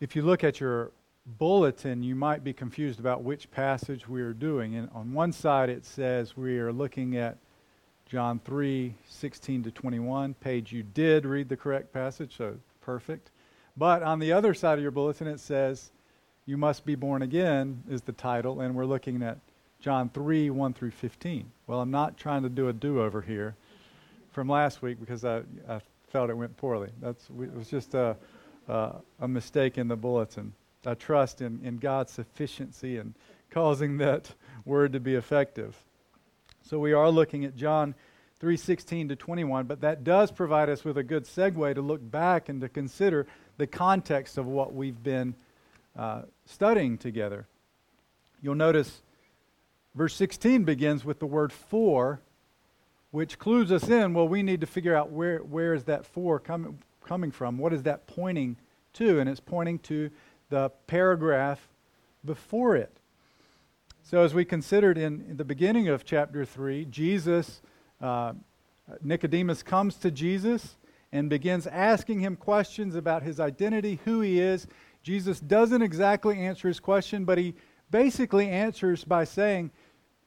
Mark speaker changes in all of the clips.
Speaker 1: If you look at your bulletin, you might be confused about which passage we are doing. And on one side, it says we are looking at John 3 16 to 21. Page, you did read the correct passage, so perfect. But on the other side of your bulletin, it says, You must be born again, is the title, and we're looking at John 3 1 through 15. Well, I'm not trying to do a do over here from last week because I, I felt it went poorly. That's, it was just a, uh, a mistake in the bulletin. I trust in, in God's sufficiency and causing that word to be effective. So we are looking at John 3:16 to 21, but that does provide us with a good segue to look back and to consider the context of what we've been uh, studying together. You'll notice verse 16 begins with the word for, which clues us in. Well, we need to figure out where where is that for coming coming from? What is that pointing to? And it's pointing to the paragraph before it. So, as we considered in, in the beginning of chapter 3, Jesus, uh, Nicodemus comes to Jesus and begins asking him questions about his identity, who he is. Jesus doesn't exactly answer his question, but he basically answers by saying,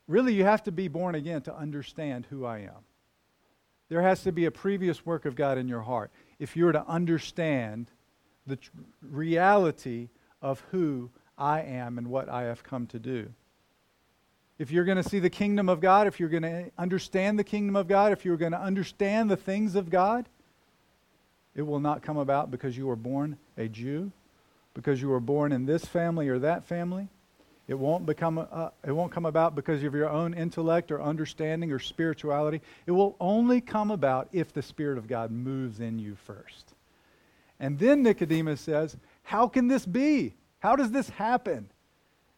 Speaker 1: Really, you have to be born again to understand who I am. There has to be a previous work of God in your heart if you're to understand the tr- reality of who I am and what I have come to do. If you're going to see the kingdom of God, if you're going to understand the kingdom of God, if you're going to understand the things of God, it will not come about because you were born a Jew, because you were born in this family or that family. It won't, become, uh, it won't come about because of your own intellect or understanding or spirituality. It will only come about if the Spirit of God moves in you first. And then Nicodemus says, How can this be? How does this happen?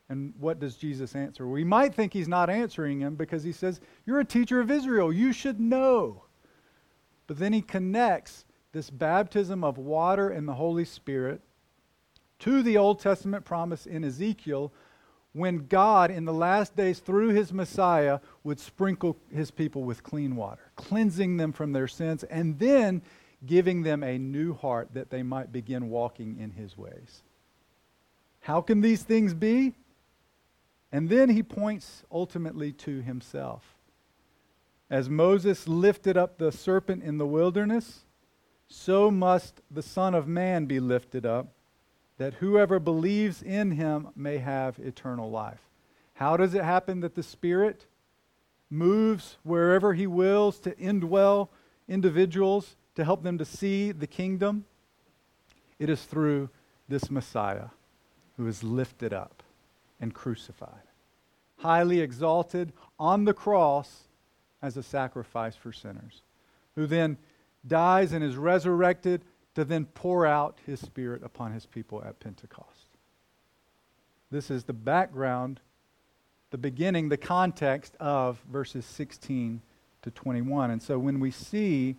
Speaker 1: And what does Jesus answer? We might think he's not answering him because he says, You're a teacher of Israel. You should know. But then he connects this baptism of water and the Holy Spirit to the Old Testament promise in Ezekiel when God, in the last days, through his Messiah, would sprinkle his people with clean water, cleansing them from their sins, and then giving them a new heart that they might begin walking in his ways. How can these things be? And then he points ultimately to himself. As Moses lifted up the serpent in the wilderness, so must the Son of Man be lifted up, that whoever believes in him may have eternal life. How does it happen that the Spirit moves wherever he wills to indwell individuals to help them to see the kingdom? It is through this Messiah who is lifted up and crucified, highly exalted on the cross as a sacrifice for sinners, who then dies and is resurrected to then pour out his Spirit upon his people at Pentecost. This is the background, the beginning, the context of verses 16 to 21. And so when we see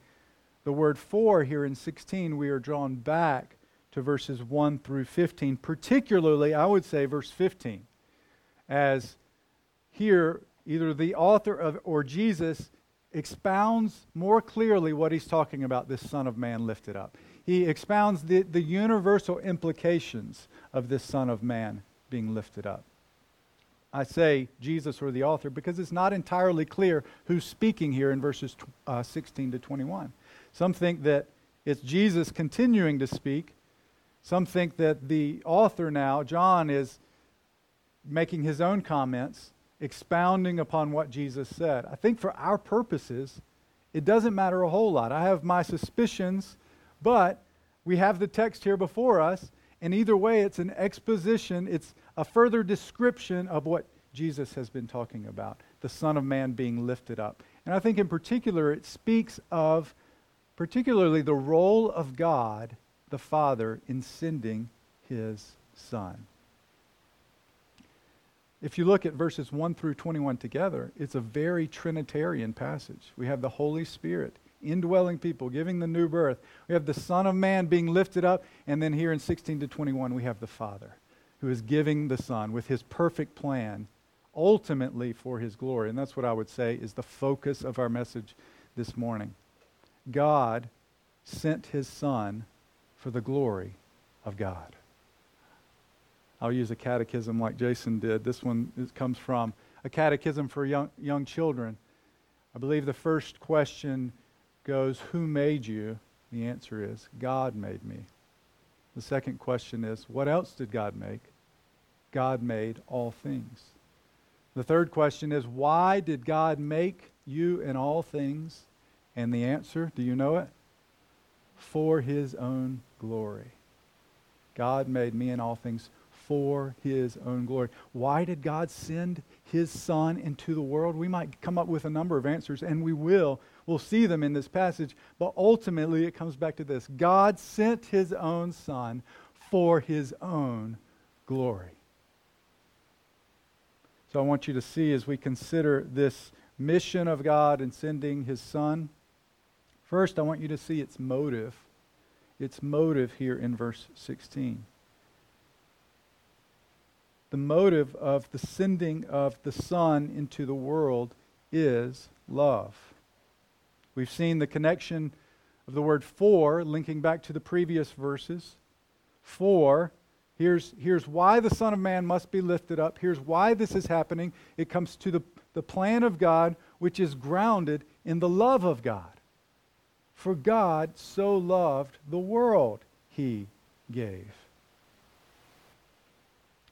Speaker 1: the word for here in 16, we are drawn back to verses 1 through 15, particularly, I would say, verse 15, as here either the author of or Jesus expounds more clearly what he's talking about, this Son of Man lifted up. He expounds the, the universal implications of this Son of Man being lifted up. I say Jesus or the author because it's not entirely clear who's speaking here in verses uh, 16 to 21. Some think that it's Jesus continuing to speak. Some think that the author now, John, is making his own comments, expounding upon what Jesus said. I think for our purposes, it doesn't matter a whole lot. I have my suspicions, but we have the text here before us, and either way, it's an exposition, it's a further description of what Jesus has been talking about the Son of Man being lifted up. And I think in particular, it speaks of particularly the role of God, the Father, in sending his Son. If you look at verses 1 through 21 together, it's a very Trinitarian passage. We have the Holy Spirit indwelling people, giving the new birth. We have the Son of Man being lifted up. And then here in 16 to 21, we have the Father who is giving the Son with his perfect plan, ultimately for his glory. And that's what I would say is the focus of our message this morning. God sent his Son for the glory of God. I'll use a catechism like Jason did. This one comes from a catechism for young, young children. I believe the first question goes, Who made you? The answer is, God made me. The second question is, What else did God make? God made all things. The third question is, Why did God make you and all things? And the answer, do you know it? For his own glory. God made me and all things for his own glory. Why did God send his son into the world? We might come up with a number of answers, and we will. We'll see them in this passage, but ultimately it comes back to this God sent his own son for his own glory. So I want you to see as we consider this mission of God in sending his son, first I want you to see its motive. Its motive here in verse 16 the motive of the sending of the Son into the world is love. We've seen the connection of the word for, linking back to the previous verses. For, here's, here's why the Son of Man must be lifted up. Here's why this is happening. It comes to the, the plan of God, which is grounded in the love of God. For God so loved the world, he gave.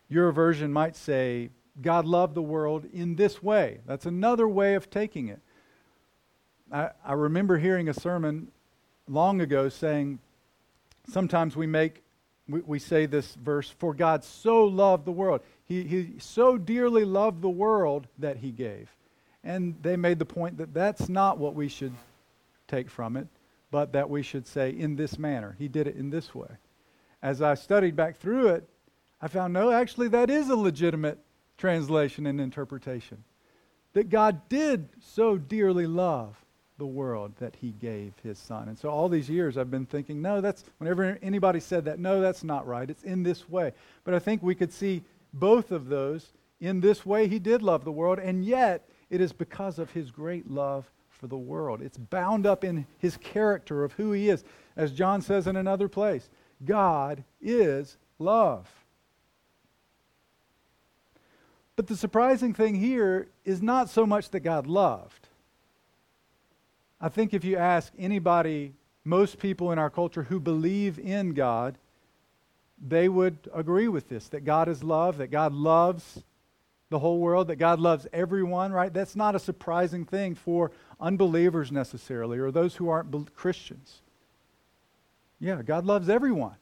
Speaker 1: Your version might say, God loved the world in this way. That's another way of taking it. I, I remember hearing a sermon long ago saying, sometimes we make we, we say this verse, for God so loved the world. He, he so dearly loved the world that he gave. And they made the point that that's not what we should take from it, but that we should say in this manner. He did it in this way. As I studied back through it, I found no, actually, that is a legitimate translation and interpretation. That God did so dearly love the world that he gave his son. And so all these years I've been thinking, no, that's, whenever anybody said that, no, that's not right. It's in this way. But I think we could see both of those. In this way, he did love the world, and yet it is because of his great love for the world. It's bound up in his character of who he is. As John says in another place, God is love. But the surprising thing here is not so much that God loved. I think if you ask anybody, most people in our culture who believe in God, they would agree with this that God is love, that God loves the whole world, that God loves everyone, right? That's not a surprising thing for unbelievers necessarily or those who aren't Christians. Yeah, God loves everyone.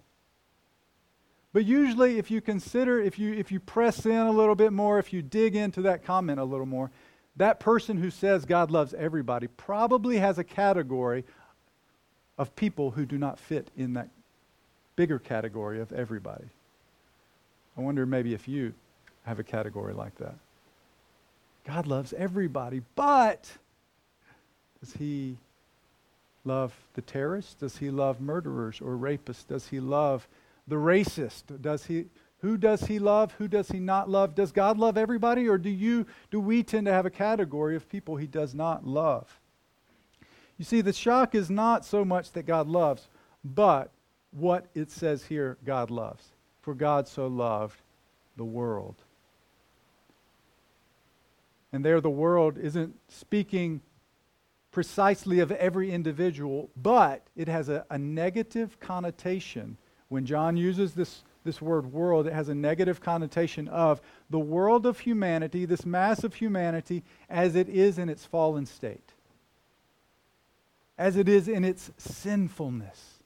Speaker 1: But usually, if you consider, if you, if you press in a little bit more, if you dig into that comment a little more, that person who says God loves everybody probably has a category of people who do not fit in that bigger category of everybody. I wonder maybe if you have a category like that. God loves everybody, but does he love the terrorists? Does he love murderers or rapists? Does he love the racist? Does he, who does he love? Who does he not love? Does God love everybody, or do you do we tend to have a category of people he does not love? You see, the shock is not so much that God loves, but what it says here God loves. For God so loved the world. And there, the world isn't speaking precisely of every individual, but it has a, a negative connotation when John uses this, this word world, it has a negative connotation of the world of humanity, this mass of humanity, as it is in its fallen state, as it is in its sinfulness,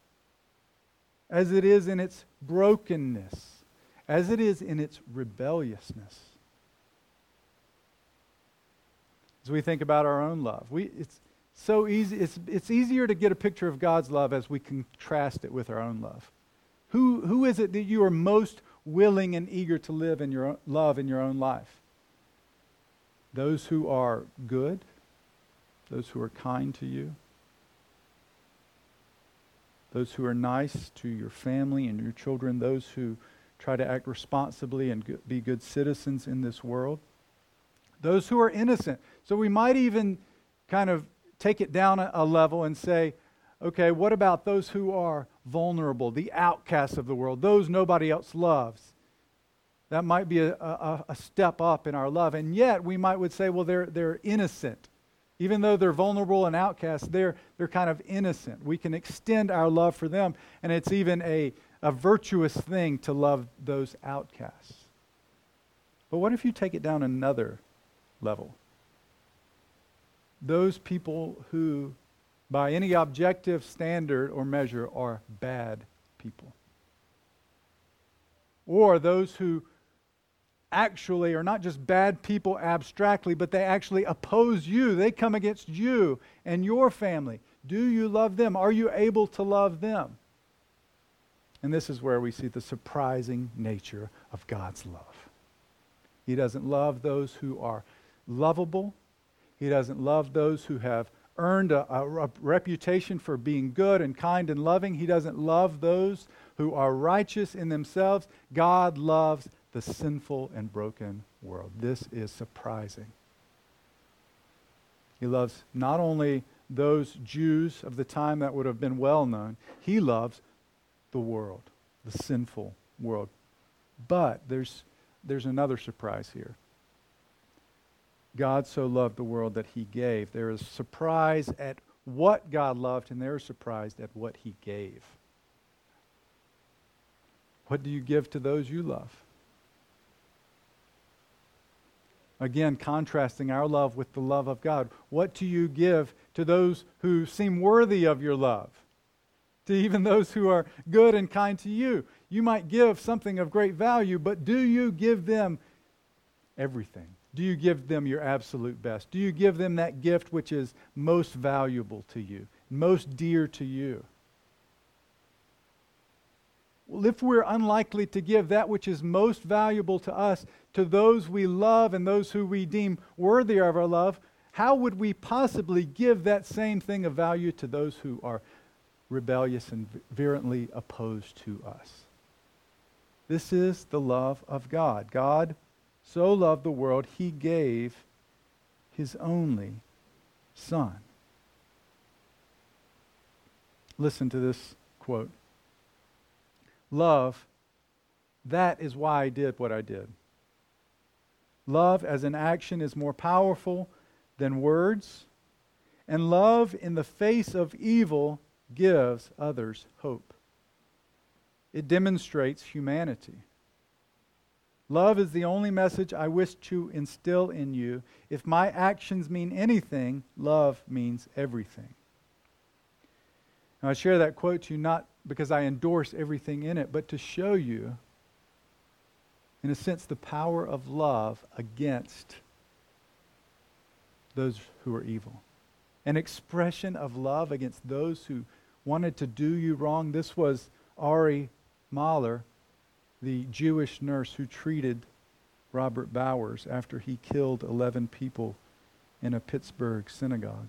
Speaker 1: as it is in its brokenness, as it is in its rebelliousness. As we think about our own love, we, it's so easy, it's, it's easier to get a picture of God's love as we contrast it with our own love. Who, who is it that you are most willing and eager to live in your love in your own life? Those who are good, those who are kind to you, those who are nice to your family and your children, those who try to act responsibly and be good citizens in this world, those who are innocent. So we might even kind of take it down a level and say, okay, what about those who are vulnerable, the outcasts of the world, those nobody else loves. That might be a, a, a, step up in our love. And yet, we might would say, well, they're, they're innocent. Even though they're vulnerable and outcasts, they're, they're kind of innocent. We can extend our love for them, and it's even a, a virtuous thing to love those outcasts. But what if you take it down another level? Those people who, by any objective standard or measure, are bad people. Or those who actually are not just bad people abstractly, but they actually oppose you. They come against you and your family. Do you love them? Are you able to love them? And this is where we see the surprising nature of God's love. He doesn't love those who are lovable, He doesn't love those who have earned a, a, reputation for being good and kind and loving. He doesn't love those who are righteous in themselves. God loves the sinful and broken world. This is surprising. He loves not only those Jews of the time that would have been well known, he loves the world, the sinful world. But there's, there's another surprise here. God so loved the world that he gave. There is surprise at what God loved, and they're surprised at what he gave. What do you give to those you love? Again, contrasting our love with the love of God. What do you give to those who seem worthy of your love? To even those who are good and kind to you. You might give something of great value, but do you give them everything? Do you give them your absolute best? Do you give them that gift which is most valuable to you, most dear to you? Well, if we're unlikely to give that which is most valuable to us to those we love and those who we deem worthy of our love, how would we possibly give that same thing of value to those who are rebellious and virulently opposed to us? This is the love of God. God so loved the world, he gave his only Son. Listen to this quote. Love, that is why I did what I did. Love as an action is more powerful than words, and love in the face of evil gives others hope. It demonstrates humanity. Love is the only message I wish to instill in you. If my actions mean anything, love means everything. Now, I share that quote to you not because I endorse everything in it, but to show you, in a sense, the power of love against those who are evil. An expression of love against those who wanted to do you wrong. This was Ari Mahler, the Jewish nurse who treated Robert Bowers after he killed 11 people in a Pittsburgh synagogue.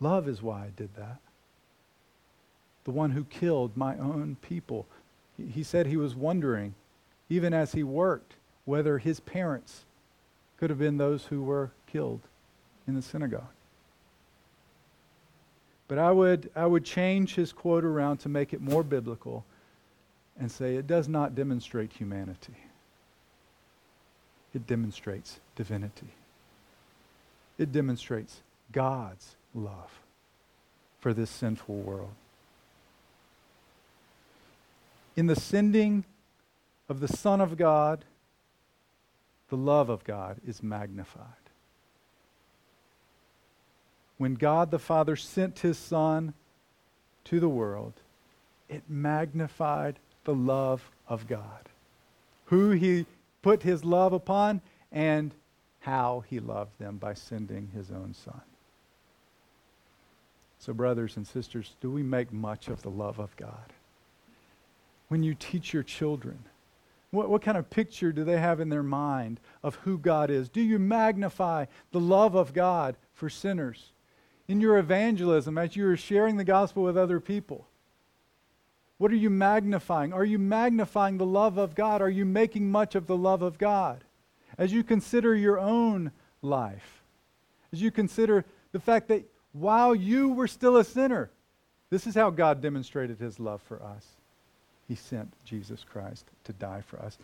Speaker 1: Love is why I did that the one who killed my own people. He, he said he was wondering, even as he worked, whether his parents could have been those who were killed in the synagogue. But I would, I would change his quote around to make it more biblical and say it does not demonstrate humanity, it demonstrates divinity. It demonstrates God's love for this sinful world in the sending of the Son of God, the love of God is magnified. When God the Father sent his Son to the world, it magnified the love of God. Who he put his love upon and how he loved them by sending his own Son. So, brothers and sisters, do we make much of the love of God? when you teach your children? What, what kind of picture do they have in their mind of who God is? Do you magnify the love of God for sinners? In your evangelism, as you are sharing the gospel with other people, what are you magnifying? Are you magnifying the love of God? Are you making much of the love of God? As you consider your own life, as you consider the fact that while you were still a sinner, this is how God demonstrated his love for us. he sent Jesus Christ to die for us.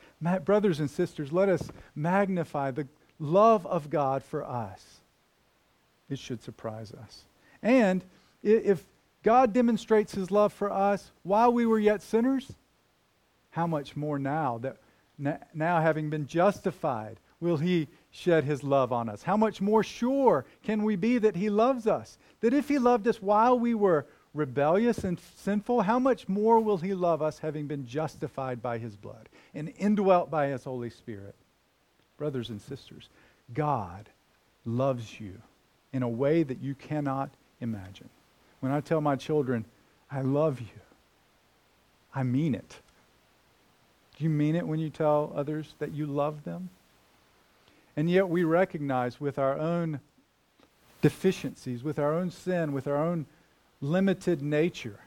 Speaker 1: Brothers and sisters, let us magnify the love of God for us. It should surprise us. And if God demonstrates his love for us while we were yet sinners, how much more now that now having been justified will he shed his love on us? How much more sure can we be that he loves us? That if he loved us while we were rebellious and sinful, how much more will he love us having been justified by his blood and indwelt by his Holy Spirit? Brothers and sisters, God loves you in a way that you cannot imagine. When I tell my children, I love you, I mean it. Do you mean it when you tell others that you love them? And yet we recognize with our own deficiencies, with our own sin, with our own limited nature,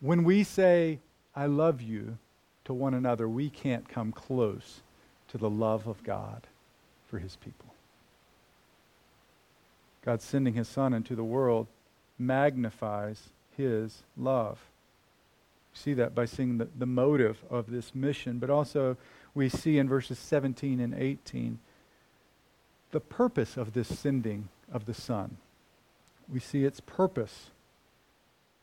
Speaker 1: when we say, I love you to one another, we can't come close to the love of God for his people. God sending his Son into the world magnifies his love. We see that by seeing the, the motive of this mission, but also we see in verses 17 and 18 the purpose of this sending of the Son. We see its purpose.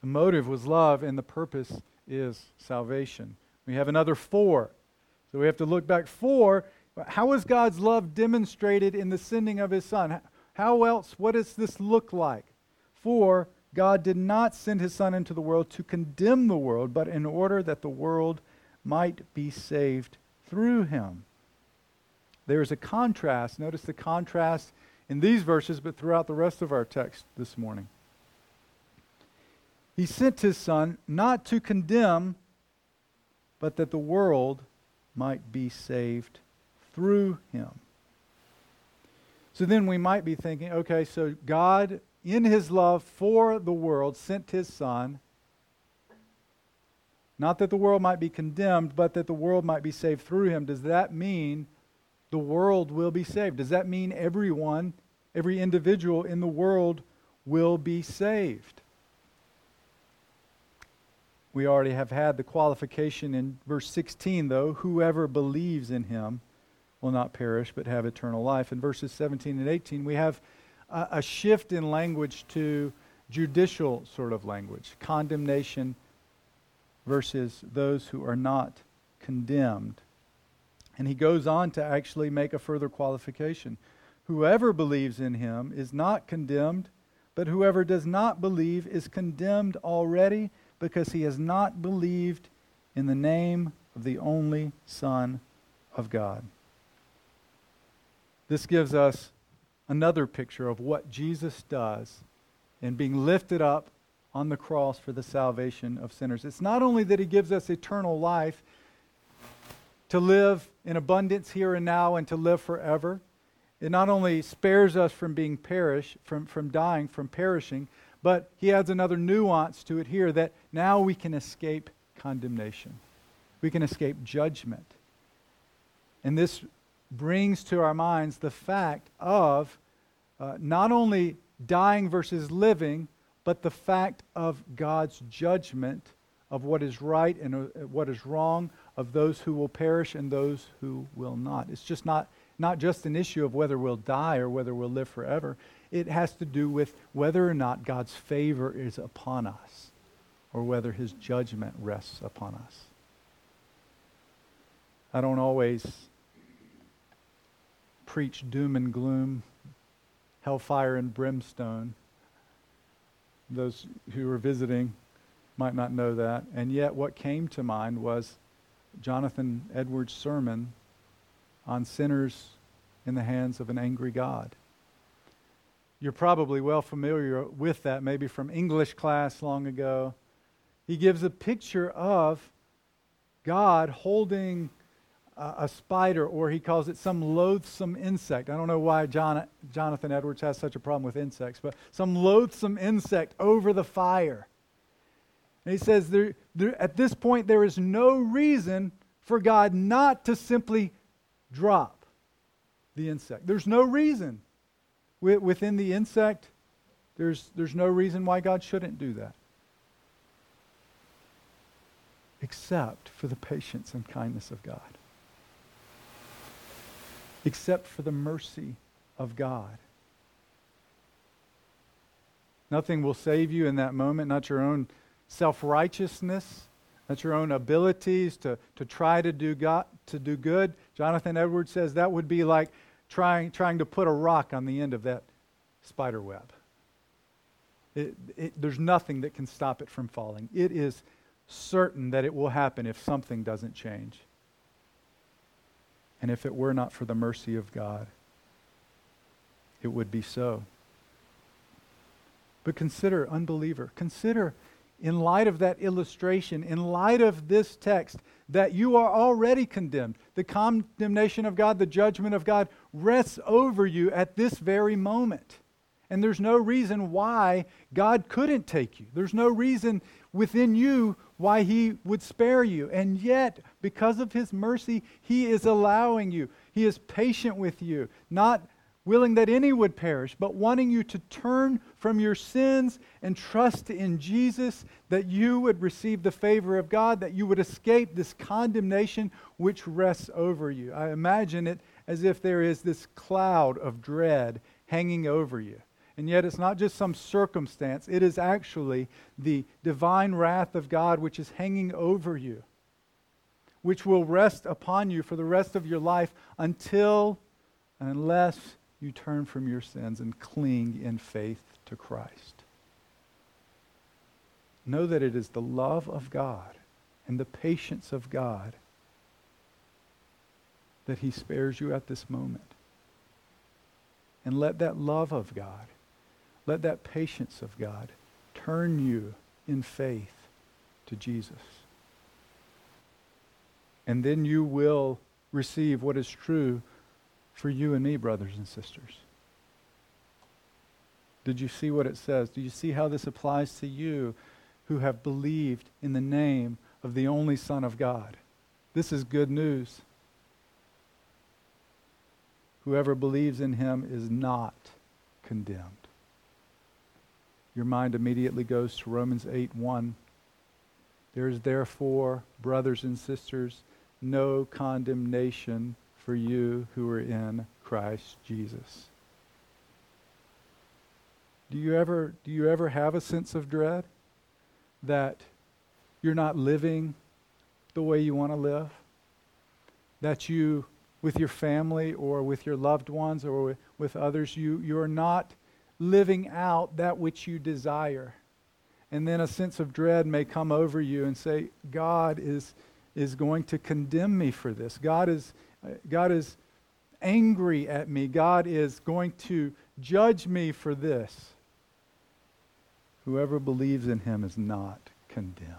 Speaker 1: The motive was love, and the purpose is salvation. We have another for. So we have to look back. For, How was God's love demonstrated in the sending of his Son? How else, what does this look like? For God did not send his Son into the world to condemn the world, but in order that the world might be saved through him. There is a contrast. Notice the contrast in these verses, but throughout the rest of our text this morning. He sent his Son not to condemn, but that the world might be saved through him. So then we might be thinking, okay, so God, in his love for the world, sent his Son, not that the world might be condemned, but that the world might be saved through him. Does that mean the world will be saved? Does that mean everyone, every individual in the world will be saved? We already have had the qualification in verse 16, though whoever believes in him will not perish but have eternal life. In verses 17 and 18, we have a, a shift in language to judicial sort of language condemnation versus those who are not condemned. And he goes on to actually make a further qualification. Whoever believes in him is not condemned, but whoever does not believe is condemned already because he has not believed in the name of the only Son of God. This gives us another picture of what Jesus does in being lifted up on the cross for the salvation of sinners. It's not only that he gives us eternal life to live in abundance here and now and to live forever. It not only spares us from being perish, from, from dying, from perishing, but he adds another nuance to it here that now we can escape condemnation. We can escape judgment. And this brings to our minds the fact of uh, not only dying versus living, but the fact of God's judgment of what is right and uh, what is wrong, of those who will perish and those who will not. It's just not, not just an issue of whether we'll die or whether we'll live forever. It has to do with whether or not God's favor is upon us or whether his judgment rests upon us. I don't always preach doom and gloom, hellfire and brimstone. Those who are visiting might not know that. And yet, what came to mind was Jonathan Edwards' sermon on sinners in the hands of an angry God. You're probably well familiar with that, maybe from English class long ago. He gives a picture of God holding a spider, or he calls it some loathsome insect. I don't know why John, Jonathan Edwards has such a problem with insects, but some loathsome insect over the fire. And he says, there, there, at this point, there is no reason for God not to simply drop the insect. There's no reason. Within the insect, there's, there's no reason why God shouldn't do that. except for the patience and kindness of God, except for the mercy of God. Nothing will save you in that moment, not your own self righteousness, not your own abilities to, to try to do, God, to do good. Jonathan Edwards says that would be like trying, trying to put a rock on the end of that spider web. It, it, there's nothing that can stop it from falling. It is certain that it will happen if something doesn't change. And if it were not for the mercy of God, it would be so. But consider, unbeliever, consider in light of that illustration, in light of this text, that you are already condemned. The condemnation of God, the judgment of God rests over you at this very moment. And there's no reason why God couldn't take you. There's no reason within you why He would spare you. And yet, because of His mercy, He is allowing you. He is patient with you, not willing that any would perish, but wanting you to turn from your sins and trust in Jesus, that you would receive the favor of God, that you would escape this condemnation which rests over you. I imagine it as if there is this cloud of dread hanging over you. And yet, it's not just some circumstance, it is actually the divine wrath of God which is hanging over you, which will rest upon you for the rest of your life until, and unless you turn from your sins and cling in faith to Christ. Know that it is the love of God and the patience of God that He spares you at this moment. And let that love of God, let that patience of God turn you in faith to Jesus. And then you will receive what is true for you and me, brothers and sisters. Did you see what it says? Do you see how this applies to you who have believed in the name of the only Son of God? This is good news. Whoever believes in him is not condemned. Your mind immediately goes to Romans 8 1. There is therefore, brothers and sisters, no condemnation for you who are in Christ Jesus. Do you ever do you ever have a sense of dread that you're not living the way you want to live? That you with your family or with your loved ones or with others you you're not living out that which you desire. And then a sense of dread may come over you and say God is is going to condemn me for this. God is God is angry at me. God is going to judge me for this. Whoever believes in him is not condemned.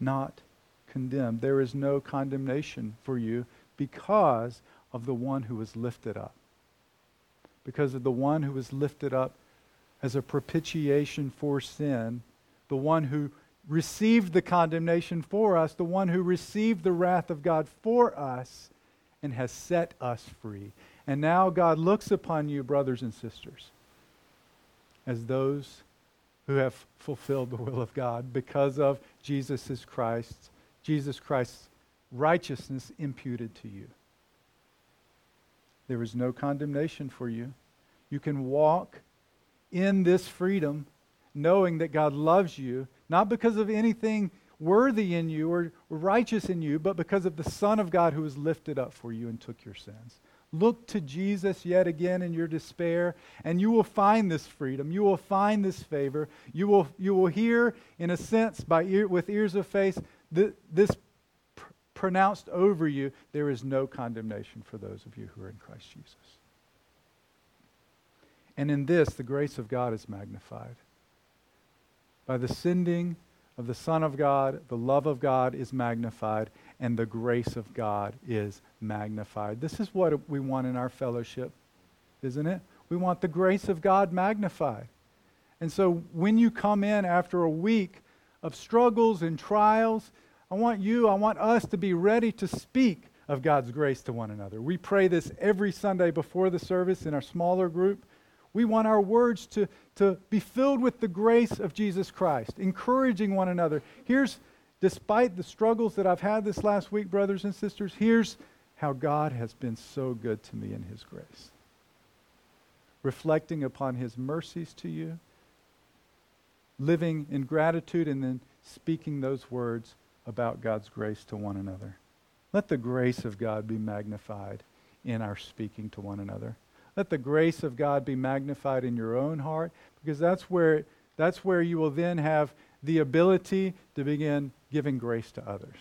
Speaker 1: Not condemned. There is no condemnation for you because of the one who was lifted up. Because of the one who was lifted up as a propitiation for sin, the one who received the condemnation for us, the one who received the wrath of God for us and has set us free. And now God looks upon you, brothers and sisters, as those who have fulfilled the will of God because of Jesus Christ, Jesus Christ's righteousness imputed to you. There is no condemnation for you. You can walk in this freedom knowing that God loves you not because of anything worthy in you or righteous in you, but because of the Son of God who was lifted up for you and took your sins. Look to Jesus yet again in your despair, and you will find this freedom. You will find this favor. You will, you will hear, in a sense, by ear, with ears of faith, th- this pronounced over you there is no condemnation for those of you who are in Christ Jesus. And in this, the grace of God is magnified. By the sending of the Son of God, the love of God is magnified, and the grace of God is magnified. This is what we want in our fellowship, isn't it? We want the grace of God magnified. And so when you come in after a week of struggles and trials, I want you, I want us to be ready to speak of God's grace to one another. We pray this every Sunday before the service in our smaller group. We want our words to, to be filled with the grace of Jesus Christ, encouraging one another. Here's, despite the struggles that I've had this last week, brothers and sisters, here's how God has been so good to me in His grace. Reflecting upon His mercies to you, living in gratitude, and then speaking those words about God's grace to one another. Let the grace of God be magnified in our speaking to one another. Let the grace of God be magnified in your own heart because that's where, that's where you will then have the ability to begin giving grace to others.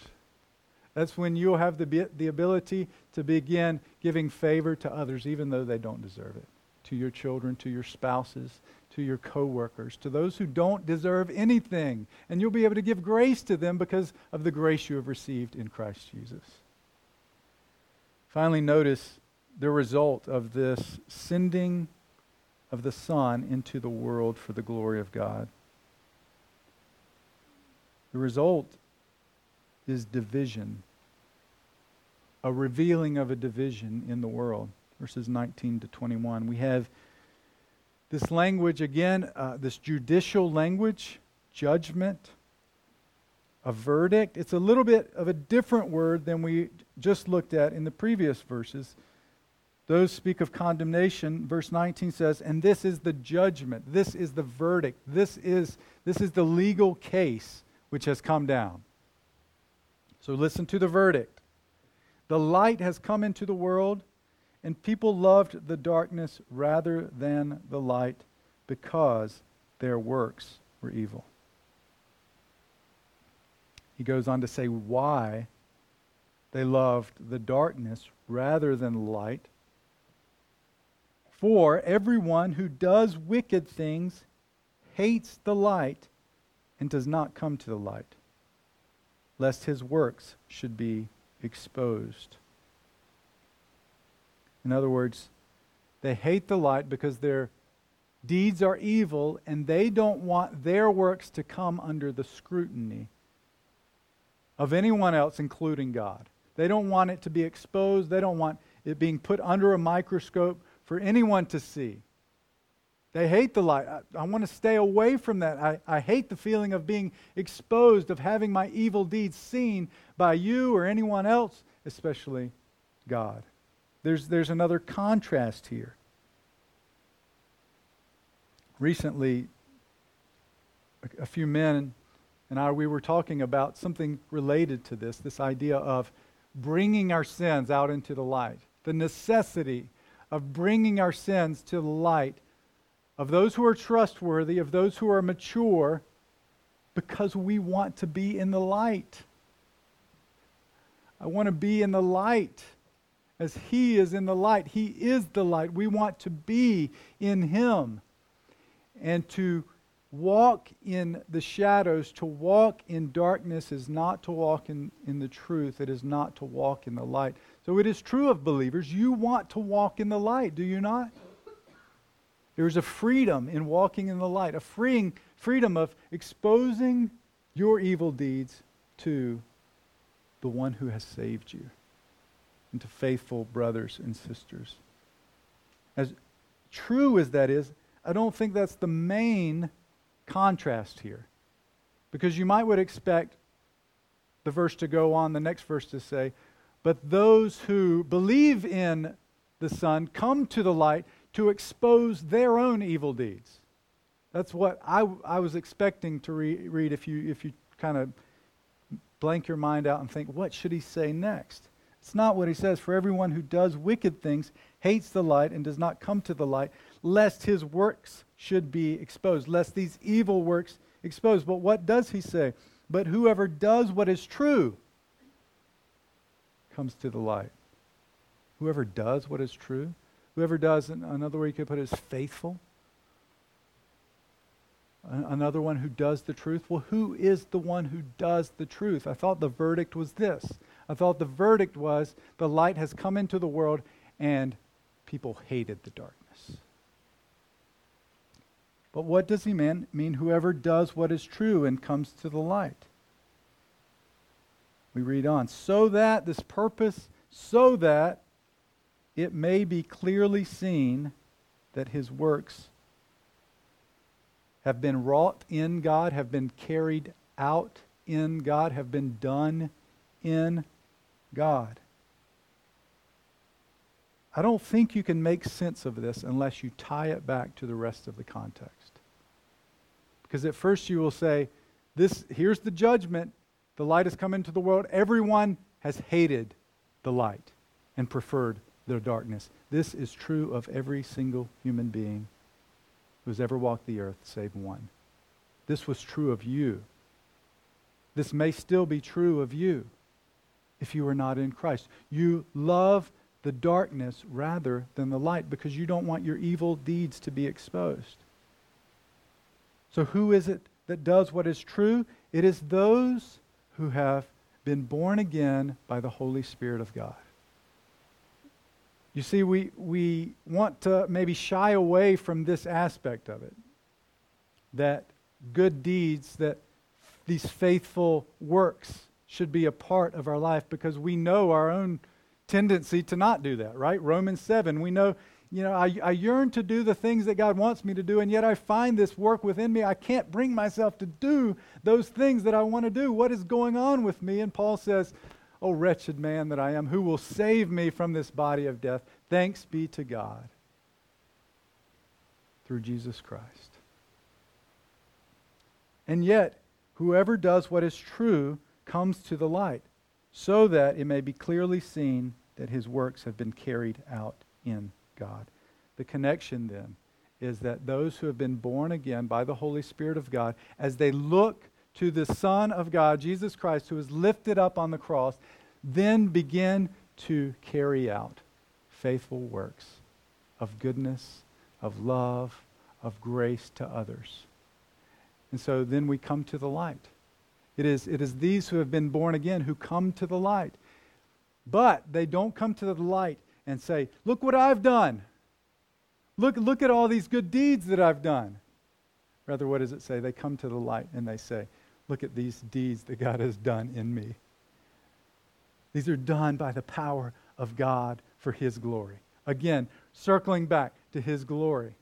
Speaker 1: That's when you'll have the, the ability to begin giving favor to others, even though they don't deserve it. To your children, to your spouses, to your coworkers, to those who don't deserve anything. And you'll be able to give grace to them because of the grace you have received in Christ Jesus. Finally, notice the result of this sending of the Son into the world for the glory of God. The result is division, a revealing of a division in the world. Verses 19 to 21. We have this language, again, uh, this judicial language, judgment, a verdict. It's a little bit of a different word than we just looked at in the previous verses. Those speak of condemnation. Verse 19 says, And this is the judgment. This is the verdict. This is, this is the legal case which has come down. So listen to the verdict. The light has come into the world, and people loved the darkness rather than the light because their works were evil. He goes on to say why they loved the darkness rather than light. For everyone who does wicked things hates the light and does not come to the light, lest his works should be exposed. In other words, they hate the light because their deeds are evil and they don't want their works to come under the scrutiny of anyone else, including God. They don't want it to be exposed. They don't want it being put under a microscope for anyone to see. They hate the light. I, I want to stay away from that. I, I hate the feeling of being exposed, of having my evil deeds seen by you or anyone else, especially God. There's, there's another contrast here. Recently, a, a few men and I, we were talking about something related to this this idea of bringing our sins out into the light, the necessity of bringing our sins to the light of those who are trustworthy, of those who are mature, because we want to be in the light. I want to be in the light as He is in the light. He is the light. We want to be in Him and to walk in the shadows, to walk in darkness is not to walk in, in the truth. It is not to walk in the light. So it is true of believers. You want to walk in the light, do you not? There's a freedom in walking in the light, a freeing freedom of exposing your evil deeds to the one who has saved you and to faithful brothers and sisters. As true as that is, I don't think that's the main contrast here. Because you might would expect the verse to go on, the next verse to say, But those who believe in the Son come to the light to expose their own evil deeds. That's what I, I was expecting to re- read if you, if you kind of blank your mind out and think, what should he say next? It's not what he says. For everyone who does wicked things hates the light and does not come to the light, lest his works should be exposed, lest these evil works exposed. But what does he say? But whoever does what is true comes to the light. Whoever does what is true, whoever does, another way you could put it is faithful. Another one who does the truth. Well, who is the one who does the truth? I thought the verdict was this. I thought the verdict was the light has come into the world and people hated the darkness. But what does he mean? mean whoever does what is true and comes to the light. We read on. So that, this purpose, so that it may be clearly seen that his works have been wrought in God, have been carried out in God, have been done in God. I don't think you can make sense of this unless you tie it back to the rest of the context. Because at first you will say, this here's the judgment. The light has come into the world. Everyone has hated the light and preferred their darkness. This is true of every single human being who has ever walked the earth, save one. This was true of you. This may still be true of you if you are not in Christ. You love the darkness rather than the light because you don't want your evil deeds to be exposed. So, who is it that does what is true? It is those who have been born again by the Holy Spirit of God. You see, we, we want to maybe shy away from this aspect of it that good deeds, that these faithful works should be a part of our life because we know our own tendency to not do that, right? Romans 7, we know, you know, I, I yearn to do the things that God wants me to do, and yet I find this work within me. I can't bring myself to do those things that I want to do. What is going on with me? And Paul says, Oh, wretched man that I am, who will save me from this body of death? Thanks be to God through Jesus Christ. And yet, whoever does what is true comes to the light, so that it may be clearly seen that his works have been carried out in God. The connection then is that those who have been born again by the Holy Spirit of God, as they look to the Son of God, Jesus Christ, who was lifted up on the cross, then begin to carry out faithful works of goodness, of love, of grace to others. And so then we come to the light. It is, it is these who have been born again who come to the light. But they don't come to the light and say, Look what I've done. Look, look at all these good deeds that I've done. Rather, what does it say? They come to the light and they say, Look at these deeds that God has done in me. These are done by the power of God for His glory. Again, circling back to His glory.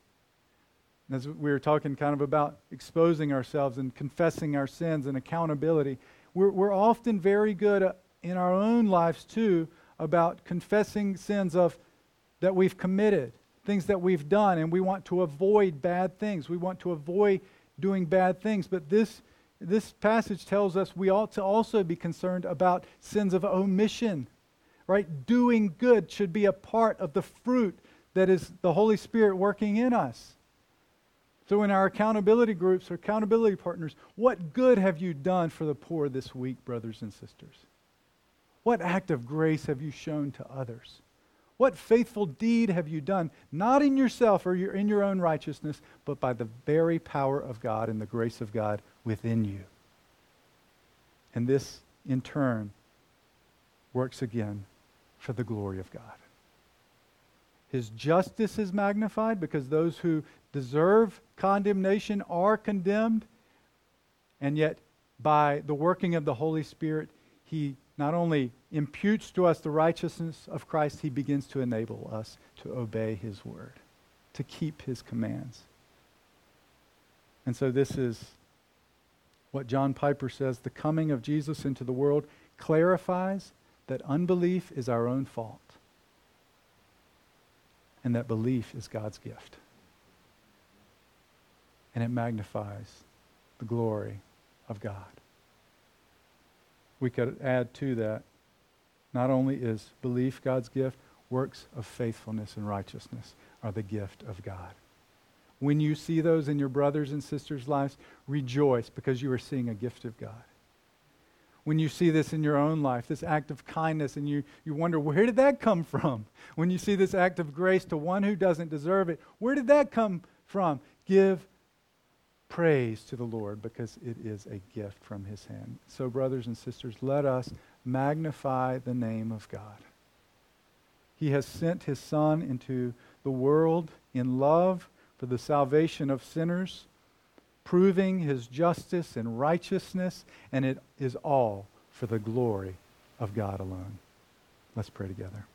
Speaker 1: As we were talking kind of about exposing ourselves and confessing our sins and accountability, we're, we're often very good uh, in our own lives too about confessing sins of that we've committed, things that we've done, and we want to avoid bad things. We want to avoid doing bad things. But this, this passage tells us we ought to also be concerned about sins of omission. Right? Doing good should be a part of the fruit that is the Holy Spirit working in us. So, in our accountability groups or accountability partners, what good have you done for the poor this week, brothers and sisters? What act of grace have you shown to others? What faithful deed have you done, not in yourself or in your own righteousness, but by the very power of God and the grace of God within you? And this, in turn, works again for the glory of God. His justice is magnified because those who deserve condemnation are condemned. And yet, by the working of the Holy Spirit, He not only imputes to us the righteousness of Christ, He begins to enable us to obey His word, to keep His commands. And so, this is what John Piper says the coming of Jesus into the world clarifies that unbelief is our own fault and that belief is God's gift. And it magnifies the glory of God. We could add to that not only is belief God's gift, works of faithfulness and righteousness are the gift of God. When you see those in your brothers and sisters' lives, rejoice because you are seeing a gift of God when you see this in your own life, this act of kindness, and you, you wonder, where did that come from? When you see this act of grace to one who doesn't deserve it, where did that come from? Give praise to the Lord because it is a gift from his hand. So, brothers and sisters, let us magnify the name of God. He has sent his Son into the world in love for the salvation of sinners proving his justice and righteousness, and it is all for the glory of God alone. Let's pray together.